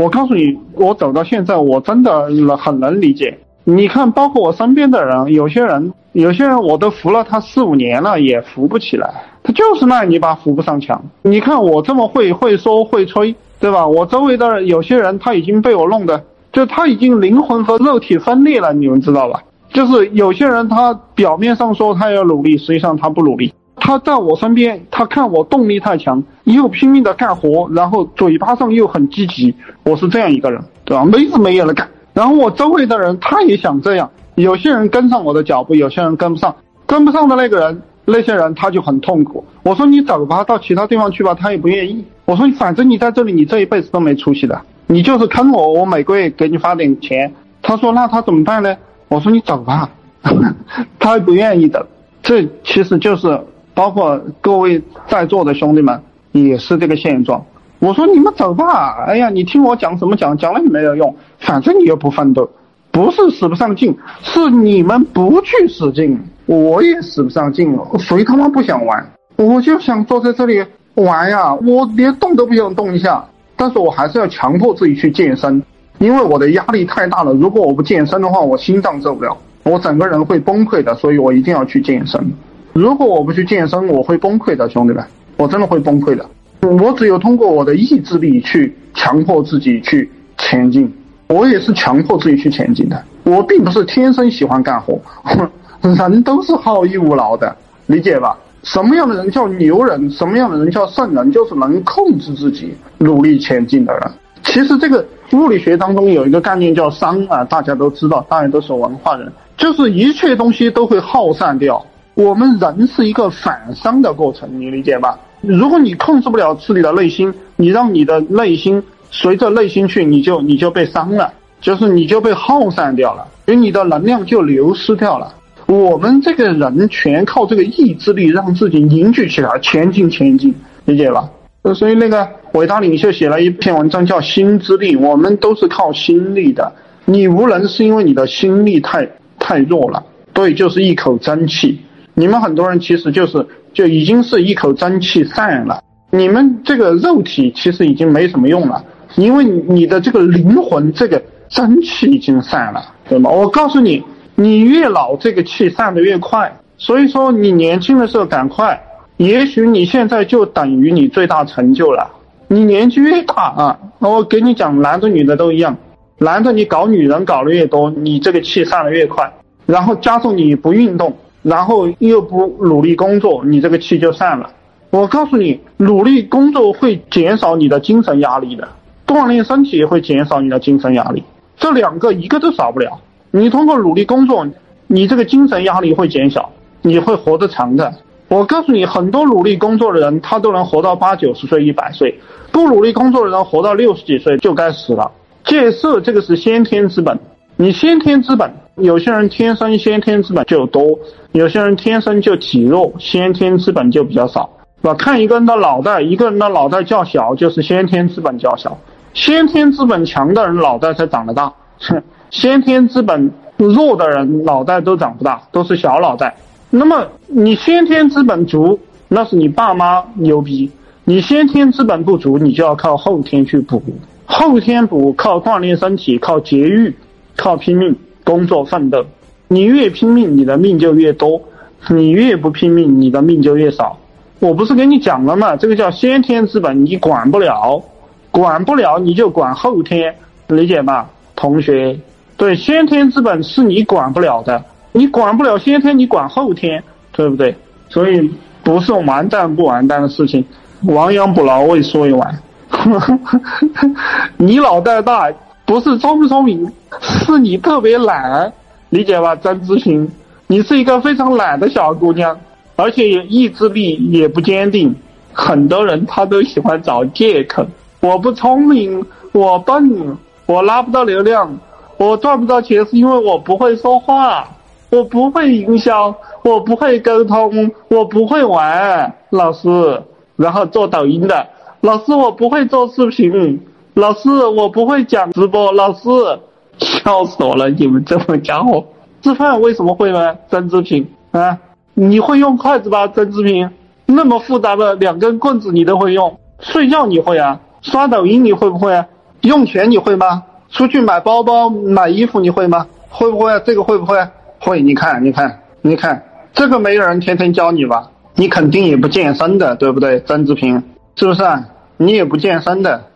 我告诉你，我走到现在，我真的很能理解。你看，包括我身边的人，有些人，有些人我都扶了他四五年了，也扶不起来，他就是烂泥巴扶不上墙。你看我这么会会说会吹，对吧？我周围的有些人他已经被我弄的，就他已经灵魂和肉体分裂了，你们知道吧？就是有些人他表面上说他要努力，实际上他不努力。他在我身边，他看我动力太强，又拼命的干活，然后嘴巴上又很积极，我是这样一个人，对吧？没日没夜的干。然后我周围的人他也想这样，有些人跟上我的脚步，有些人跟不上。跟不上的那个人，那些人他就很痛苦。我说你走吧，到其他地方去吧，他也不愿意。我说反正你在这里，你这一辈子都没出息的，你就是坑我，我每个月给你发点钱。他说那他怎么办呢？我说你走吧，他不愿意的。这其实就是包括各位在座的兄弟们也是这个现状。我说你们走吧，哎呀，你听我讲什么讲，讲了也没有用，反正你又不奋斗，不是使不上劲，是你们不去使劲，我也使不上劲，谁他妈不想玩？我就想坐在这里玩呀，我连动都不想动一下，但是我还是要强迫自己去健身，因为我的压力太大了，如果我不健身的话，我心脏受不了，我整个人会崩溃的，所以我一定要去健身。如果我不去健身，我会崩溃的，兄弟们，我真的会崩溃的。我只有通过我的意志力去强迫自己去前进，我也是强迫自己去前进的。我并不是天生喜欢干活，人都是好逸恶劳的，理解吧？什么样的人叫牛人？什么样的人叫圣人？就是能控制自己努力前进的人。其实这个物理学当中有一个概念叫熵啊，大家都知道，大家都是文化人，就是一切东西都会耗散掉。我们人是一个反伤的过程，你理解吧？如果你控制不了自己的内心，你让你的内心随着内心去，你就你就被伤了，就是你就被耗散掉了，所以你的能量就流失掉了。我们这个人全靠这个意志力让自己凝聚起来，前进前进，理解吧？所以那个伟大领袖写了一篇文章叫《心之力》，我们都是靠心力的。你无能是因为你的心力太太弱了，对，就是一口真气。你们很多人其实就是就已经是一口真气散了，你们这个肉体其实已经没什么用了，因为你的这个灵魂这个真气已经散了，对吗？我告诉你，你越老这个气散的越快，所以说你年轻的时候赶快，也许你现在就等于你最大成就了。你年纪越大啊，我给你讲，男的女的都一样，男的你搞女人搞的越多，你这个气散的越快，然后加上你不运动。然后又不努力工作，你这个气就散了。我告诉你，努力工作会减少你的精神压力的，锻炼身体也会减少你的精神压力。这两个一个都少不了。你通过努力工作，你这个精神压力会减小，你会活得长的。我告诉你，很多努力工作的人，他都能活到八九十岁、一百岁；不努力工作的人，活到六十几岁就该死了。戒色这个是先天之本，你先天资本。有些人天生先天资本就多，有些人天生就体弱，先天资本就比较少，是吧？看一个人的脑袋，一个人的脑袋较小，就是先天资本较小；先天资本强的人脑袋才长得大，先天资本弱的人脑袋都长不大，都是小脑袋。那么你先天资本足，那是你爸妈牛逼；你先天资本不足，你就要靠后天去补，后天补靠锻炼身体，靠节育，靠拼命。工作奋斗，你越拼命，你的命就越多；你越不拼命，你的命就越少。我不是跟你讲了吗？这个叫先天之本，你管不了，管不了你就管后天，理解吧，同学？对，先天之本是你管不了的，你管不了先天，你管后天，对不对？所以不是完蛋不完蛋的事情，亡羊补牢，未说一晚。你脑袋大。不是聪不聪明，是你特别懒，理解吧？张志平，你是一个非常懒的小姑娘，而且意志力也不坚定。很多人他都喜欢找借口，我不聪明，我笨，我拉不到流量，我赚不到钱，是因为我不会说话，我不会营销，我不会沟通，我不会玩。老师，然后做抖音的，老师我不会做视频。老师，我不会讲直播。老师，笑死我了！你们这帮家伙，吃饭为什么会呢？曾志平啊，你会用筷子吧？曾志平，那么复杂的两根棍子你都会用？睡觉你会啊？刷抖音你会不会啊？用钱你会吗？出去买包包、买衣服你会吗？会不会？这个会不会？会。你看，你看，你看，这个没有人天天教你吧？你肯定也不健身的，对不对？曾志平，是不是？你也不健身的。